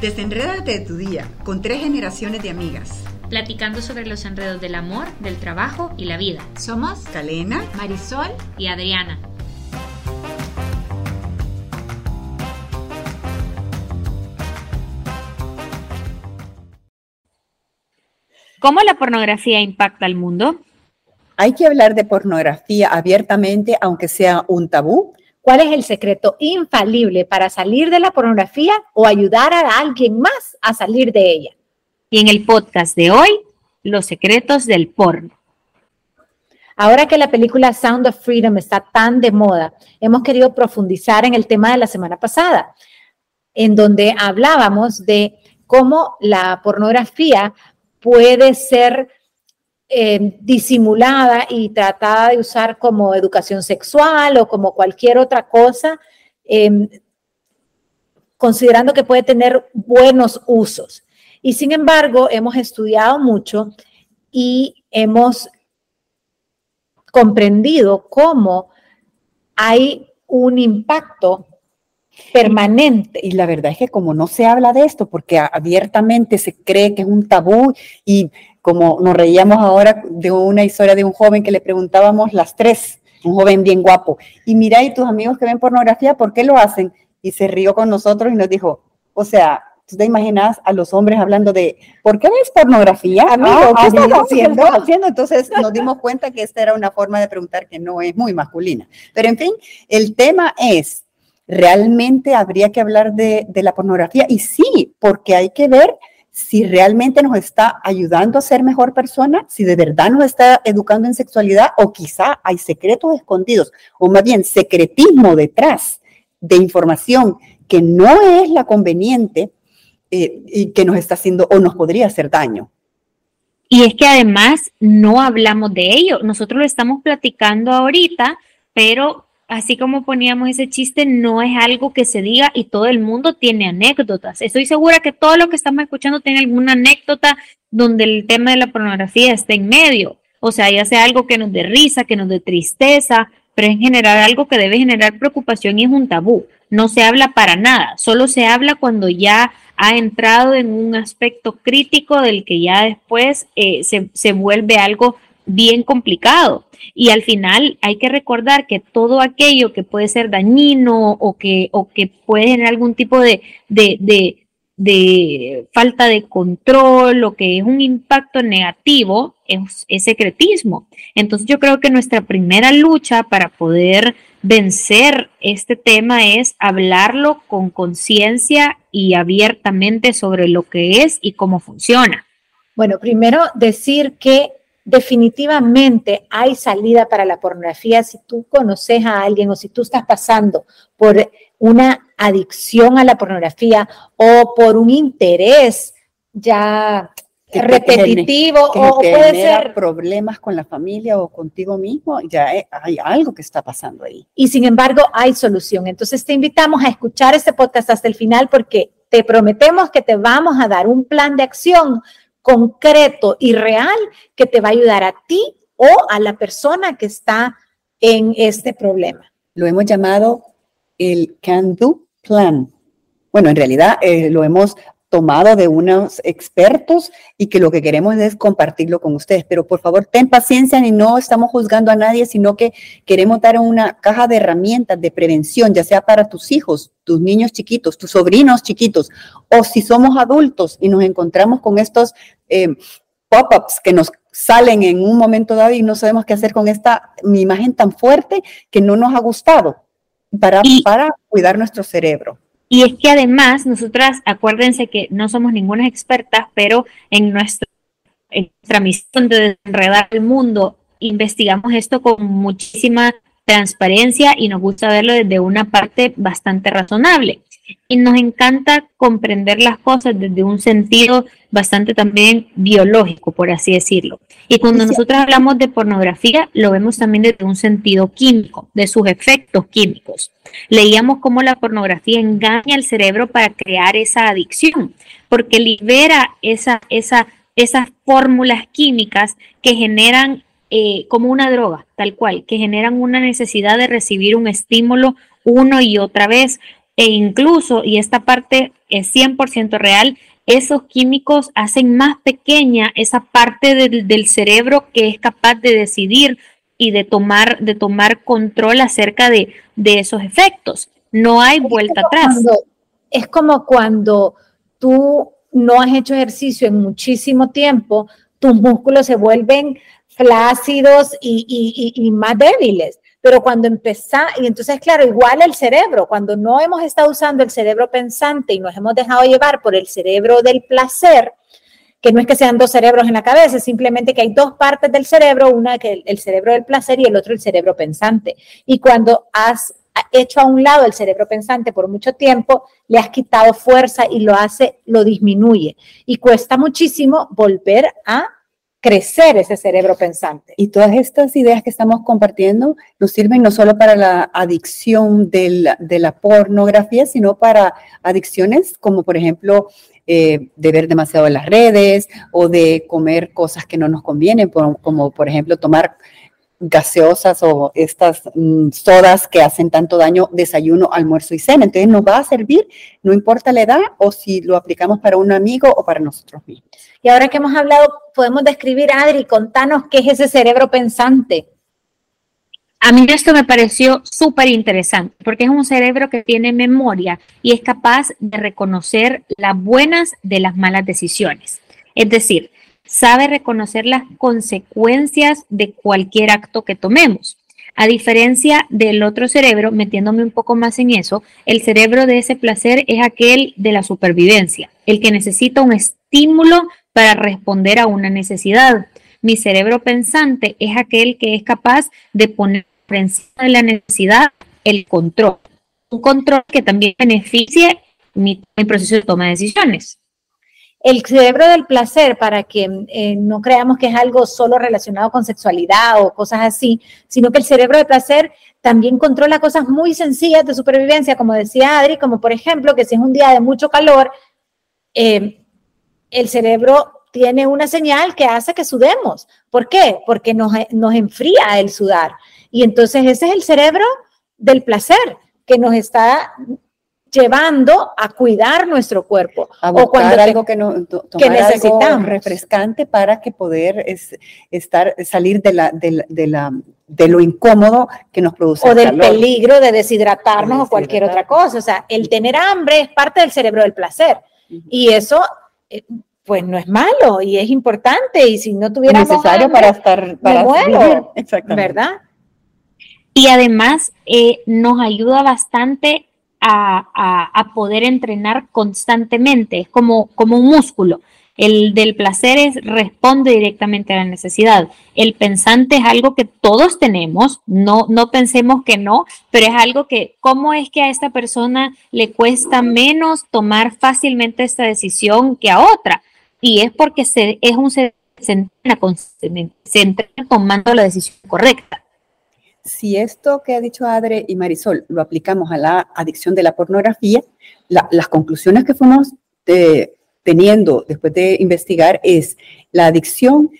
Desenrédate de tu día con tres generaciones de amigas. Platicando sobre los enredos del amor, del trabajo y la vida. Somos Calena, Marisol y Adriana. ¿Cómo la pornografía impacta al mundo? ¿Hay que hablar de pornografía abiertamente aunque sea un tabú? ¿Cuál es el secreto infalible para salir de la pornografía o ayudar a alguien más a salir de ella? Y en el podcast de hoy, los secretos del porno. Ahora que la película Sound of Freedom está tan de moda, hemos querido profundizar en el tema de la semana pasada, en donde hablábamos de cómo la pornografía puede ser eh, disimulada y tratada de usar como educación sexual o como cualquier otra cosa, em, considerando que puede tener buenos usos. Y sin embargo, hemos estudiado mucho y hemos comprendido cómo hay un impacto permanente. Y la verdad es que como no se habla de esto, porque abiertamente se cree que es un tabú y como nos reíamos ahora de una historia de un joven que le preguntábamos las tres, un joven bien guapo, y mira, y tus amigos que ven pornografía, ¿por qué lo hacen? Y se rió con nosotros y nos dijo, o sea, ¿tú te imaginas a los hombres hablando de, ¿por qué ves pornografía? Amigo, ah, ¿qué, estás haciendo? ¿qué estás haciendo? Entonces nos dimos cuenta que esta era una forma de preguntar que no es muy masculina. Pero en fin, el tema es, realmente habría que hablar de, la pornografía. Y sí, porque hay que ver si realmente nos está ayudando a ser mejor persona, si de verdad nos está educando en sexualidad o quizá hay secretos escondidos o más bien secretismo detrás de información que no es la conveniente eh, y que nos está haciendo o nos podría hacer daño. Y es que además no hablamos de ello. Nosotros lo estamos platicando ahorita, pero así como poníamos ese chiste, no es algo que se diga y todo el mundo tiene anécdotas. Estoy segura que todo lo que estamos escuchando tiene alguna anécdota donde el tema de la pornografía esté en medio. O sea, ya sea algo que nos dé risa, que nos dé tristeza, pero en general algo que debe generar preocupación y es un tabú. No se habla para nada, solo se habla cuando ya ha entrado en un aspecto crítico del que ya después eh, se, se vuelve algo bien complicado. Y al final hay que recordar que todo aquello que puede ser dañino o que, o que puede generar algún tipo de, de, de, falta de control o que es un impacto negativo es, es, secretismo. Entonces yo creo que nuestra primera lucha para poder vencer este tema es hablarlo con conciencia y abiertamente sobre lo que es y cómo funciona. Bueno, primero decir que definitivamente hay salida para la pornografía si tú conoces a alguien o si tú estás pasando por una adicción a la pornografía o por un interés ya repetitivo o puede ser problemas con la familia o contigo mismo, ya hay algo que está pasando ahí. Y sin embargo, hay solución. Entonces te invitamos a escuchar este podcast hasta el final porque te prometemos que te vamos a dar un plan de acción concreto y real que te va a ayudar a ti o a la persona que está en este problema. Lo hemos llamado el Can Do Plan. Bueno, en realidad eh, lo hemos tomado de unos expertos y que lo que queremos es compartirlo con ustedes. Pero por favor, ten paciencia y no estamos juzgando a nadie, sino que queremos dar una caja de herramientas de prevención, ya sea para tus hijos, tus niños chiquitos, tus sobrinos chiquitos, o si somos adultos y nos encontramos con estos eh, pop-ups que nos salen en un momento dado y no sabemos qué hacer con esta imagen tan fuerte que no nos ha gustado para, para cuidar nuestro cerebro. Y es que además, nosotras, acuérdense que no somos ninguna expertas, pero en nuestra, en nuestra misión de enredar el mundo, investigamos esto con muchísima transparencia y nos gusta verlo desde una parte bastante razonable. Y nos encanta comprender las cosas desde un sentido bastante también biológico, por así decirlo. Y cuando nosotros hablamos de pornografía, lo vemos también desde un sentido químico, de sus efectos químicos. Leíamos cómo la pornografía engaña al cerebro para crear esa adicción, porque libera esa, esa, esas fórmulas químicas que generan eh, como una droga, tal cual, que generan una necesidad de recibir un estímulo uno y otra vez E incluso, y esta parte es 100% real, esos químicos hacen más pequeña esa parte del, del, cerebro que es capaz de decidir y de tomar, de tomar control acerca de, de esos efectos. No hay vuelta es atrás. Cuando, es como cuando tú no has hecho ejercicio en muchísimo tiempo, tus músculos se vuelven flácidos y, y, y, y más débiles. Pero cuando empezás, y entonces, claro, igual el cerebro, cuando no hemos estado usando el cerebro pensante y nos hemos dejado llevar por el cerebro del placer, que no es que sean dos cerebros en la cabeza, es simplemente que hay dos partes del cerebro, una que el cerebro del placer y el otro el cerebro pensante. Y cuando has hecho a un lado el cerebro pensante por mucho tiempo, le has quitado fuerza y lo hace, lo disminuye. Y cuesta muchísimo volver a crecer ese cerebro pensante. Y todas estas ideas que estamos compartiendo nos sirven no solo para la adicción del, de la pornografía, sino para adicciones como por ejemplo eh, de ver demasiado las redes o de comer cosas que no nos convienen, como por ejemplo tomar gaseosas o estas mm, sodas que hacen tanto daño, desayuno, almuerzo y cena. Entonces nos va a servir, no importa la edad o si lo aplicamos para un amigo o para nosotros mismos. Y ahora que hemos hablado, podemos describir, Adri, contanos qué es ese cerebro pensante. A mí esto me pareció súper interesante porque es un cerebro que tiene memoria y es capaz de reconocer las buenas de las malas decisiones. Es decir, sabe reconocer las consecuencias de cualquier acto que tomemos. A diferencia del otro cerebro, metiéndome un poco más en eso, el cerebro de ese placer es aquel de la supervivencia, el que necesita un estímulo para responder a una necesidad. Mi cerebro pensante es aquel que es capaz de poner por encima de la necesidad el control, un control que también beneficie mi, mi proceso de toma de decisiones el cerebro del placer, para que eh, no creamos que es algo solo relacionado con sexualidad o cosas así, sino que el cerebro del placer también controla cosas muy sencillas de supervivencia, como decía Adri, como por ejemplo que si es un día de mucho calor, eh, el cerebro tiene una señal que hace que sudemos. ¿Por qué? Porque nos, nos enfría el sudar. Y entonces ese es el cerebro del placer que nos está llevando a cuidar nuestro cuerpo. A o cuando algo que, no, que necesitamos. refrescante para que poder es, estar, salir de, la, de, de, la, de lo incómodo que nos produce. O del peligro de deshidratarnos o cualquier otra cosa. O sea, el tener hambre es parte del cerebro del placer. Y eso, eh, pues no es malo y es importante. Y si no tuviéramos necesario para estar, para muero, ¿verdad? Y además eh, nos ayuda bastante a, poder entrenar constantemente, es como, como un músculo. El del placer es, responde directamente a la necesidad. El pensante es algo que todos tenemos, no, no pensemos que no, pero es algo que, ¿cómo es que a esta persona le cuesta menos tomar fácilmente esta decisión que a otra? Y es porque se, es un se, se entrena, se entrena tomando la decisión correcta si esto que ha dicho Adre y Marisol lo aplicamos a la adicción de la pornografía, las conclusiones que fuimos eh, teniendo después de investigar es la adicción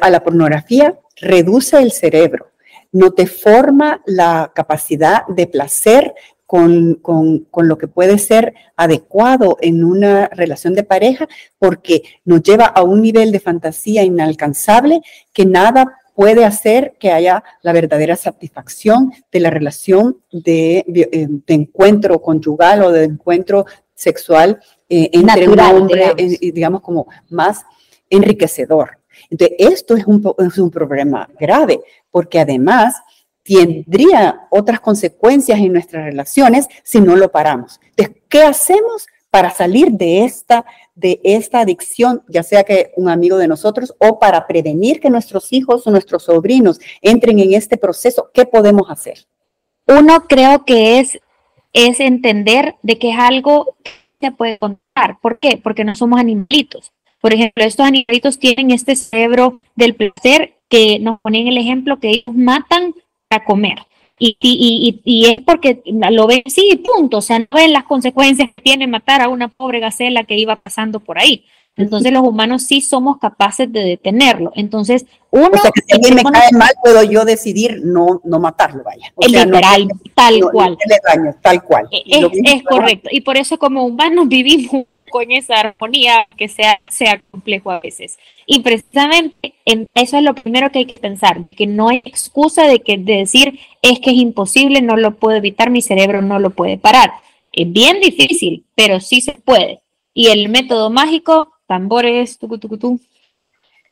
a la pornografía reduce el cerebro, no te forma la capacidad de placer con, con, lo que puede ser adecuado en una relación de pareja, porque nos lleva a un nivel de fantasía inalcanzable que nada puede hacer que haya la verdadera satisfacción de la relación de, eh, encuentro conyugal o de encuentro sexual eh, entre un hombre, digamos. digamos, como más enriquecedor. Entonces, esto es un, es un problema grave, porque además tendría otras consecuencias en nuestras relaciones si no lo paramos. Entonces, ¿qué hacemos para salir de esta, de esta adicción, ya sea que un amigo de nosotros o para prevenir que nuestros hijos o nuestros sobrinos entren en este proceso, ¿qué podemos hacer? Uno creo que es, es entender de que es algo que se puede contar. ¿Por qué? Porque no somos animalitos. Por ejemplo, estos animalitos tienen este cerebro del placer que nos ponen el ejemplo que ellos matan para comer. Y, y, y, es porque lo ven, sí, punto, o sea, no ven las consecuencias que tiene matar a una pobre gacela que iba pasando por ahí. Entonces los humanos sí somos capaces de detenerlo. Entonces, uno... O sea, que si alguien me cae mal, puedo yo decidir no, no matarlo, vaya. O sea, no- tal no- no cual. hacerle daño, tal cual. Y Es, es correcto. Y por eso como humanos vivimos con esa armonía que sea, sea complejo a veces. Y precisamente en eso es lo primero que hay que pensar, que no hay excusa de, que, de decir es que es imposible, no lo puedo evitar, mi cerebro no lo puede parar. Es bien difícil, pero sí se puede. Y el método mágico, tambores, tucu, tucu, tu.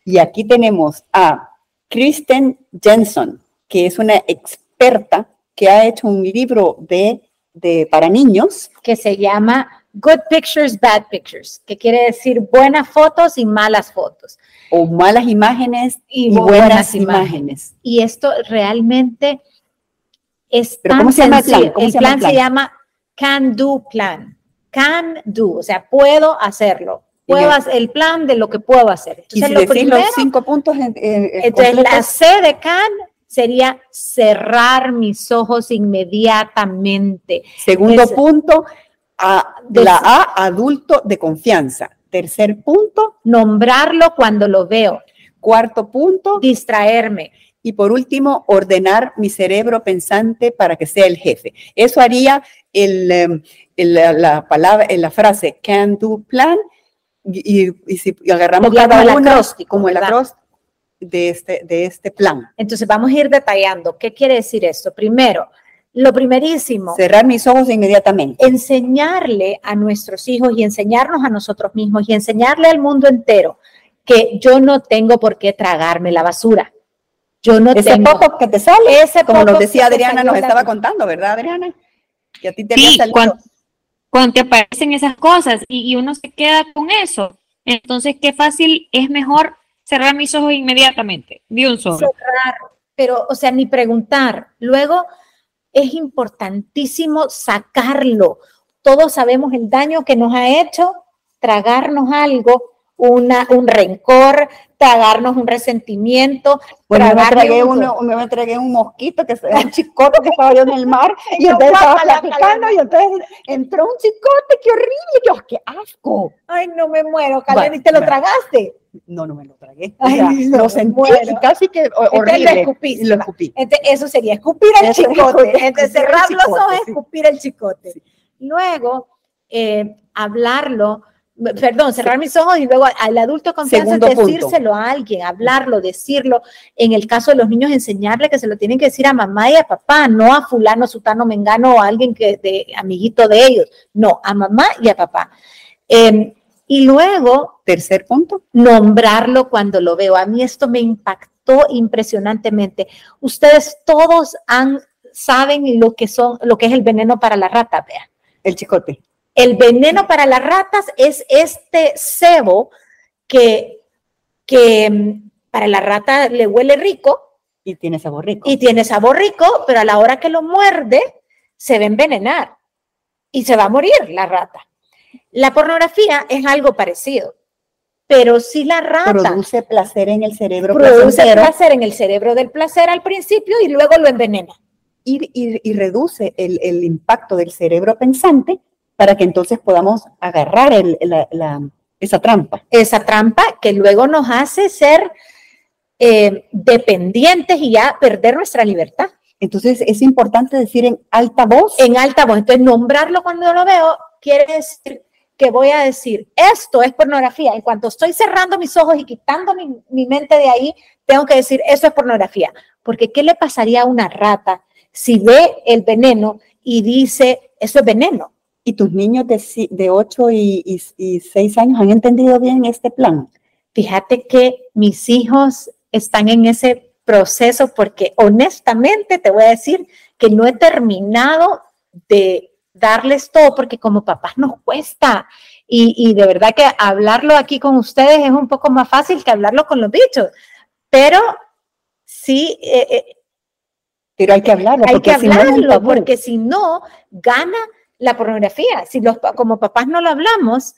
Y aquí tenemos a Kristen Jensen, que es una experta que ha hecho un libro de, de para niños. que se llama Good Pictures, Bad Pictures, que quiere decir buenas fotos y malas fotos. o malas imágenes Y y, bu- buenas, buenas imágenes. Y esto realmente es ¿Pero tan cómo se llama el plan? sencillo. ¿Cómo el se llama plan el plan? se llama Can Do Plan. Can Do, o sea, puedo hacerlo. Puedo Y el- hacer el plan de lo que puedo hacer. Y Entonces, si lo decís primero, los cinco puntos en, en- en entonces la C de Can sería cerrar mis ojos inmediatamente. segundo punto, a, la A, adulto de confianza. Tercer punto, Nombrarlo cuando lo veo. cuarto punto, Distraerme. y por último, ordenar mi cerebro pensante para que sea el jefe. Eso haría el, em, el- la, la palabra, la frase can do plan, y, y- y si agarramos cada como el una acróstico, como el ¿verdad? acróstico de este, de este plan. Entonces vamos a ir detallando. ¿Qué quiere decir esto? Primero, lo primerísimo, Cerrar mis ojos inmediatamente. enseñarle a nuestros hijos y enseñarnos a nosotros mismos y enseñarle al mundo entero que yo no tengo por qué tragarme la basura. Yo no Ese tengo poco que te sale, ese como nos decía Adriana, nos la- estaba contando, ¿verdad, Adriana? Que a ti te Sí, cuando, cuando te aparecen esas cosas y, y uno se queda con eso. Entonces, qué fácil, es mejor cerrar mis ojos inmediatamente, de un solo. cerrar, pero, o sea, ni preguntar. Luego, es importantísimo sacarlo. Todos sabemos el daño que nos ha hecho tragarnos algo, un rencor, tragarnos un resentimiento. Bueno, yo me tragué, un- uno, me tragué un mosquito, que un chicote que estaba yo en el mar, y entonces estaba platicando, y entonces entró un chicote, qué horrible, yo, qué asco. Ay, no me muero, Karen, Bueno, ¿y te lo bueno. tragaste? No, no me lo tragué. O Ay, sea, no, lo sentí bueno. y casi que ho- Entonces horrible. lo escupiste. y lo escupí. Entonces, eso sería escupir el Eso es chicote. Entonces, cerrar los ojos escupir el chicote. Luego, eh, hablarlo, perdón, cerrar mis ojos y luego al adulto confianza Segundo punto. decírselo a alguien, hablarlo, decirlo. En el caso de los niños, enseñarle que se lo tienen que decir a mamá y a papá, no a fulano, sutano, mengano o a alguien que de amiguito de ellos. No, a mamá y a papá. Eh, y luego Tercer punto, nombrarlo cuando lo veo. A mí esto me impactó impresionantemente. Ustedes todos han, saben lo que son, lo que es el veneno para la rata, vean. el chicote. El veneno para las ratas es este cebo que, que mm, para la rata le huele rico Y tiene sabor rico. y tiene sabor rico, pero a la hora que lo muerde se va a envenenar y se va a morir la rata. La pornografía es algo parecido, pero si la rata produce placer en el cerebro produce placer en el cerebro del placer al principio y luego lo envenena. y, y- y reduce el, el impacto del cerebro pensante para que entonces podamos agarrar el- la- la- esa trampa. Esa trampa que luego nos hace ser eh, dependientes y ya perder nuestra libertad Entonces es importante decir en alta voz en alta voz. Entonces, nombrarlo cuando lo veo quiere decir que voy a decir, esto es pornografía. En cuanto estoy cerrando mis ojos y quitando mi, mi mente de ahí, tengo que decir, eso es pornografía. Porque ¿qué le pasaría a una rata si ve el veneno y dice, eso es veneno? Y tus niños de, de 8 y, y, y 6 años han entendido bien este plan. Fíjate que mis hijos están en ese proceso porque honestamente te voy a decir que no he terminado de darles todo porque como papás nos cuesta y, y de verdad que hablarlo aquí con ustedes es un poco más fácil que hablarlo con los bichos, pero sí eh, eh, Pero hay que hablarlo. hay porque que si no hablarlo porque si no gana la pornografía. Si los como papás no lo hablamos,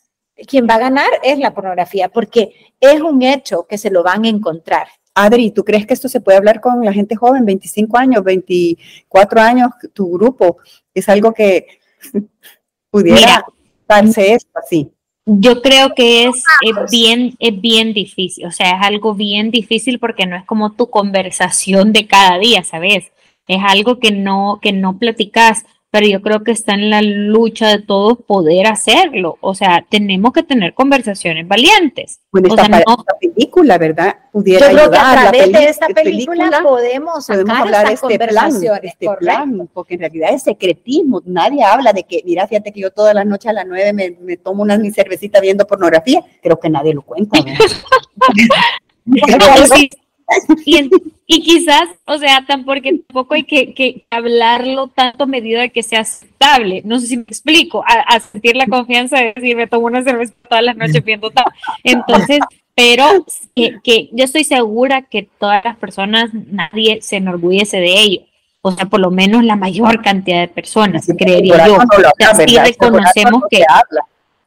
quien va a ganar es la pornografía porque es un hecho que se lo van a encontrar. Adri, ¿tú crees que esto se puede hablar con la gente joven, 25 años, 24 años, tu grupo? Es algo que pudiera Mira. darse esto así. Yo creo que es, es, bien, es bien difícil, o sea, es algo bien difícil porque no es como tu conversación de cada día, ¿sabes? Es algo que no, que no platicas pero yo creo que está en la lucha de todos poder hacerlo. O sea, tenemos que tener conversaciones valientes. Bueno, esta, película, ¿verdad? Pudiera yo creo que a través de esta película, podemos, sacar hablar de este plan, este plan, porque en realidad es secretismo. Nadie habla de que, mira, fíjate que yo todas las noches a las nueve me, tomo una mi cervecita viendo pornografía. Creo que nadie lo cuenta. y, y, quizás, o sea, tampoco, tampoco hay que, que, hablarlo tanto a medida de que sea aceptable. No sé si me explico, a, sentir la confianza de decir, me tomo una cerveza todas las noches viendo tal. Entonces, pero que, que, yo estoy segura que todas las personas, nadie se enorgullece de ello. O sea, por lo menos la mayor cantidad de personas, creería yo. sí reconocemos que...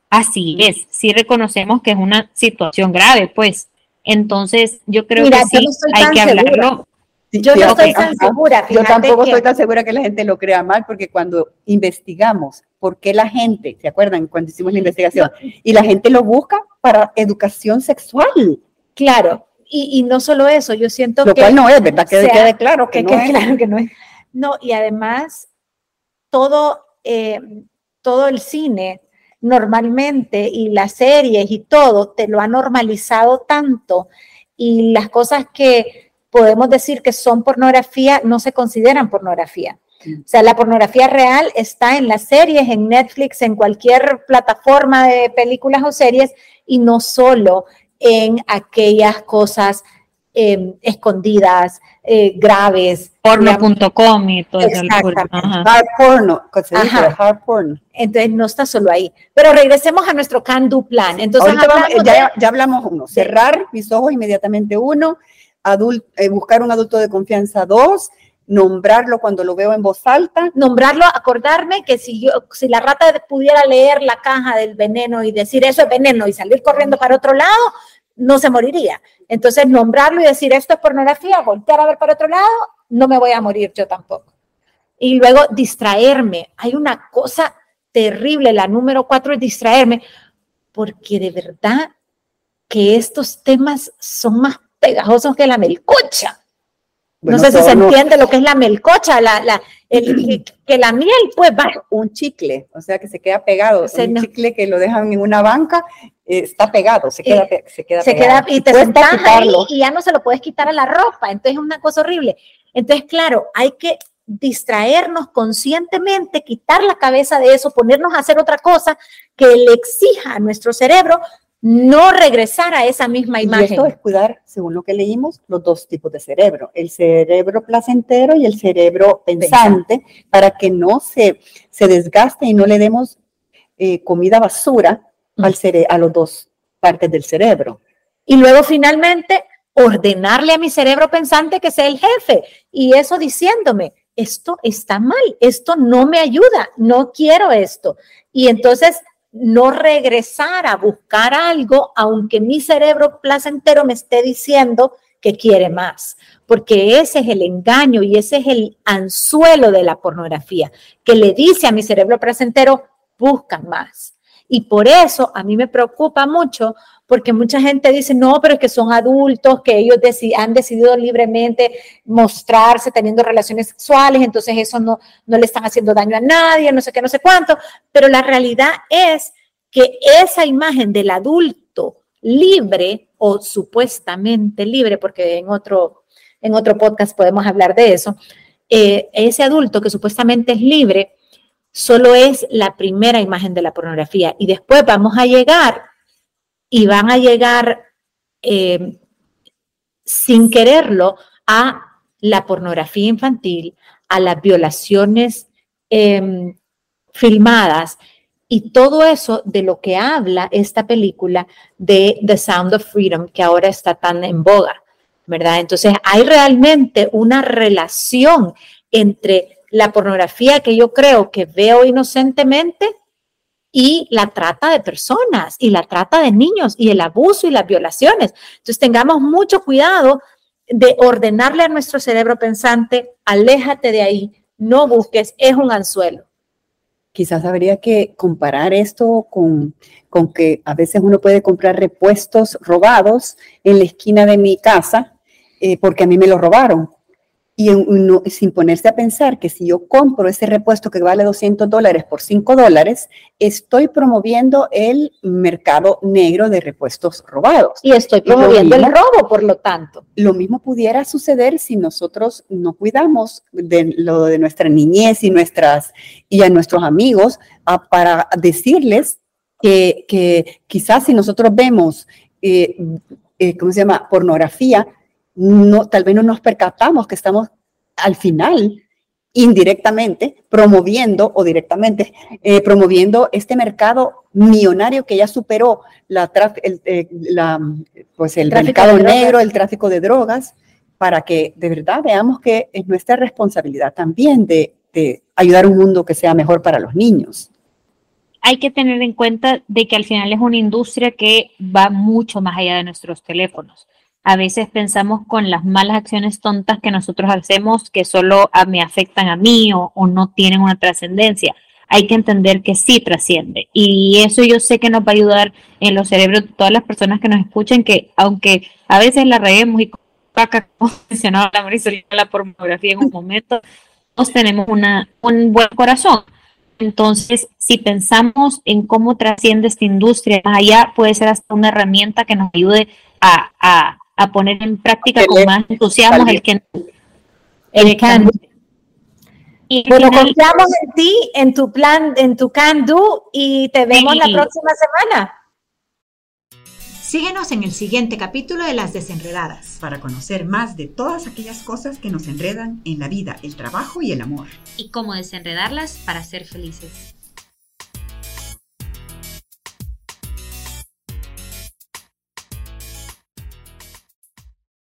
Así es, sí reconocemos que es una situación grave, pues, entonces, yo creo que sí hay que hablarlo. Yo no estoy tan segura. Yo tampoco estoy tan segura que la gente lo crea mal, porque cuando investigamos por qué la gente, ¿se acuerdan cuando hicimos la investigación? Y la gente lo busca para educación sexual. Claro, y, no solo eso, yo siento que... Lo cual no es, ¿verdad? Que quede claro que, no es. claro que no es. No, y además, todo, eh, todo el cine normalmente y las series y todo te lo ha normalizado tanto y las cosas que podemos decir que son pornografía no se consideran pornografía. O sea, la pornografía real está en las series, en Netflix, en cualquier plataforma de películas o series y no solo en aquellas cosas Em, escondidas, eh, graves. Porno.com y todo eso. Hard porno, hard porno. Entonces no está solo ahí. Pero regresemos a nuestro can do plan. Entonces ya, ya, hablamos uno, cerrar mis ojos inmediatamente uno, adult, eh, buscar un adulto de confianza dos, nombrarlo cuando lo veo en voz alta. Nombrarlo, acordarme que si yo, si la rata pudiera leer la caja del veneno y decir eso es veneno y salir corriendo para otro lado, no se moriría. Entonces, nombrarlo y decir esto es pornografía, voltear a ver para otro lado, no me voy a morir yo tampoco. Y luego distraerme. Hay una cosa terrible, la número cuatro es distraerme, porque de verdad que estos temas son más pegajosos que la melcocha no sé si se entiende lo que es la melcocha, la, la, el, que, la miel, pues va. Un chicle, o sea, que se queda pegado. un chicle que lo dejan en una banca, eh, está pegado, se queda, se queda se Queda, y te ahí y ya no se lo puedes quitar a la ropa. Entonces es una cosa horrible. Entonces, claro, hay que distraernos conscientemente, quitar la cabeza de eso, ponernos a hacer otra cosa que le exija a nuestro cerebro no regresar a esa misma imagen. Y esto es cuidar, según lo que leímos, los dos tipos de cerebro, el cerebro placentero y el cerebro pensante, para que no se, se desgaste y no le demos eh, comida basura al a los dos partes del cerebro. Y luego finalmente ordenarle a mi cerebro pensante que sea el jefe y eso diciéndome, esto está mal, esto no me ayuda, no quiero esto. Y entonces no regresar a buscar algo, aunque mi cerebro placentero me esté diciendo que quiere más, porque ese es el engaño y ese es el anzuelo de la pornografía, que le dice a mi cerebro placentero, buscan más. Y por eso a mí me preocupa mucho, porque mucha gente dice, no, pero es que son adultos, que ellos han decidido libremente mostrarse teniendo relaciones sexuales, entonces eso no, no le están haciendo daño a nadie, no sé qué, no sé cuánto, pero la realidad es que esa imagen del adulto libre o supuestamente libre, porque en otro, en otro podcast podemos hablar de eso, eh, ese adulto que supuestamente es libre, solo es la primera imagen de la pornografía. Y después vamos a llegar y van a llegar eh, sin quererlo a la pornografía infantil, a las violaciones em, filmadas y todo eso de lo que habla esta película de The Sound of Freedom, que ahora está tan en boga, ¿verdad? Entonces hay realmente una relación entre la pornografía que yo creo que veo inocentemente y la trata de personas y la trata de niños y el abuso y las violaciones. Entonces tengamos mucho cuidado de ordenarle a nuestro cerebro pensante, aléjate de ahí, no busques, es un anzuelo quizás habría que comparar esto con, con que a veces uno puede comprar repuestos robados en la esquina de mi casa eh, porque a mí me lo robaron y uno, sin ponerse a pensar que si yo compro ese repuesto que vale 200 dólares por 5 dólares, estoy promoviendo el mercado negro de repuestos robados. Y estoy promoviendo el robo, por lo tanto. Lo mismo pudiera suceder si nosotros no cuidamos de lo de nuestra niñez y, nuestras, y a nuestros amigos para decirles que, que, quizás si nosotros vemos, eh, eh, ¿cómo se llama?, pornografía, no, tal vez no nos percatamos que estamos al final indirectamente promoviendo o directamente eh, promoviendo este mercado millonario que ya superó la, el, eh, pues el mercado negro, el tráfico de drogas, para que de verdad veamos que es nuestra responsabilidad también de, de ayudar a un mundo que sea mejor para los niños. Hay que tener en cuenta de que al final es una industria que va mucho más allá de nuestros teléfonos a veces pensamos con las malas acciones tontas que nosotros hacemos que solo me afectan a mí o, no tienen una trascendencia. Hay que entender que sí trasciende. Y eso yo sé que nos va a ayudar en los cerebros de todas las personas que nos escuchen, que aunque a veces la reguemos y caca, como mencionaba la Marisol, la pornografía en un momento, todos tenemos una, un buen corazón. Entonces, si pensamos en cómo trasciende esta industria allá, puede ser hasta una herramienta que nos ayude a poner en práctica con más entusiasmo el que el can. bueno, confiamos en ti, en tu plan, en tu can do y te vemos la próxima semana. Síguenos en el siguiente capítulo de Las Desenredadas para conocer más de todas aquellas cosas que nos enredan en la vida, el trabajo y el amor. Y cómo desenredarlas para ser felices.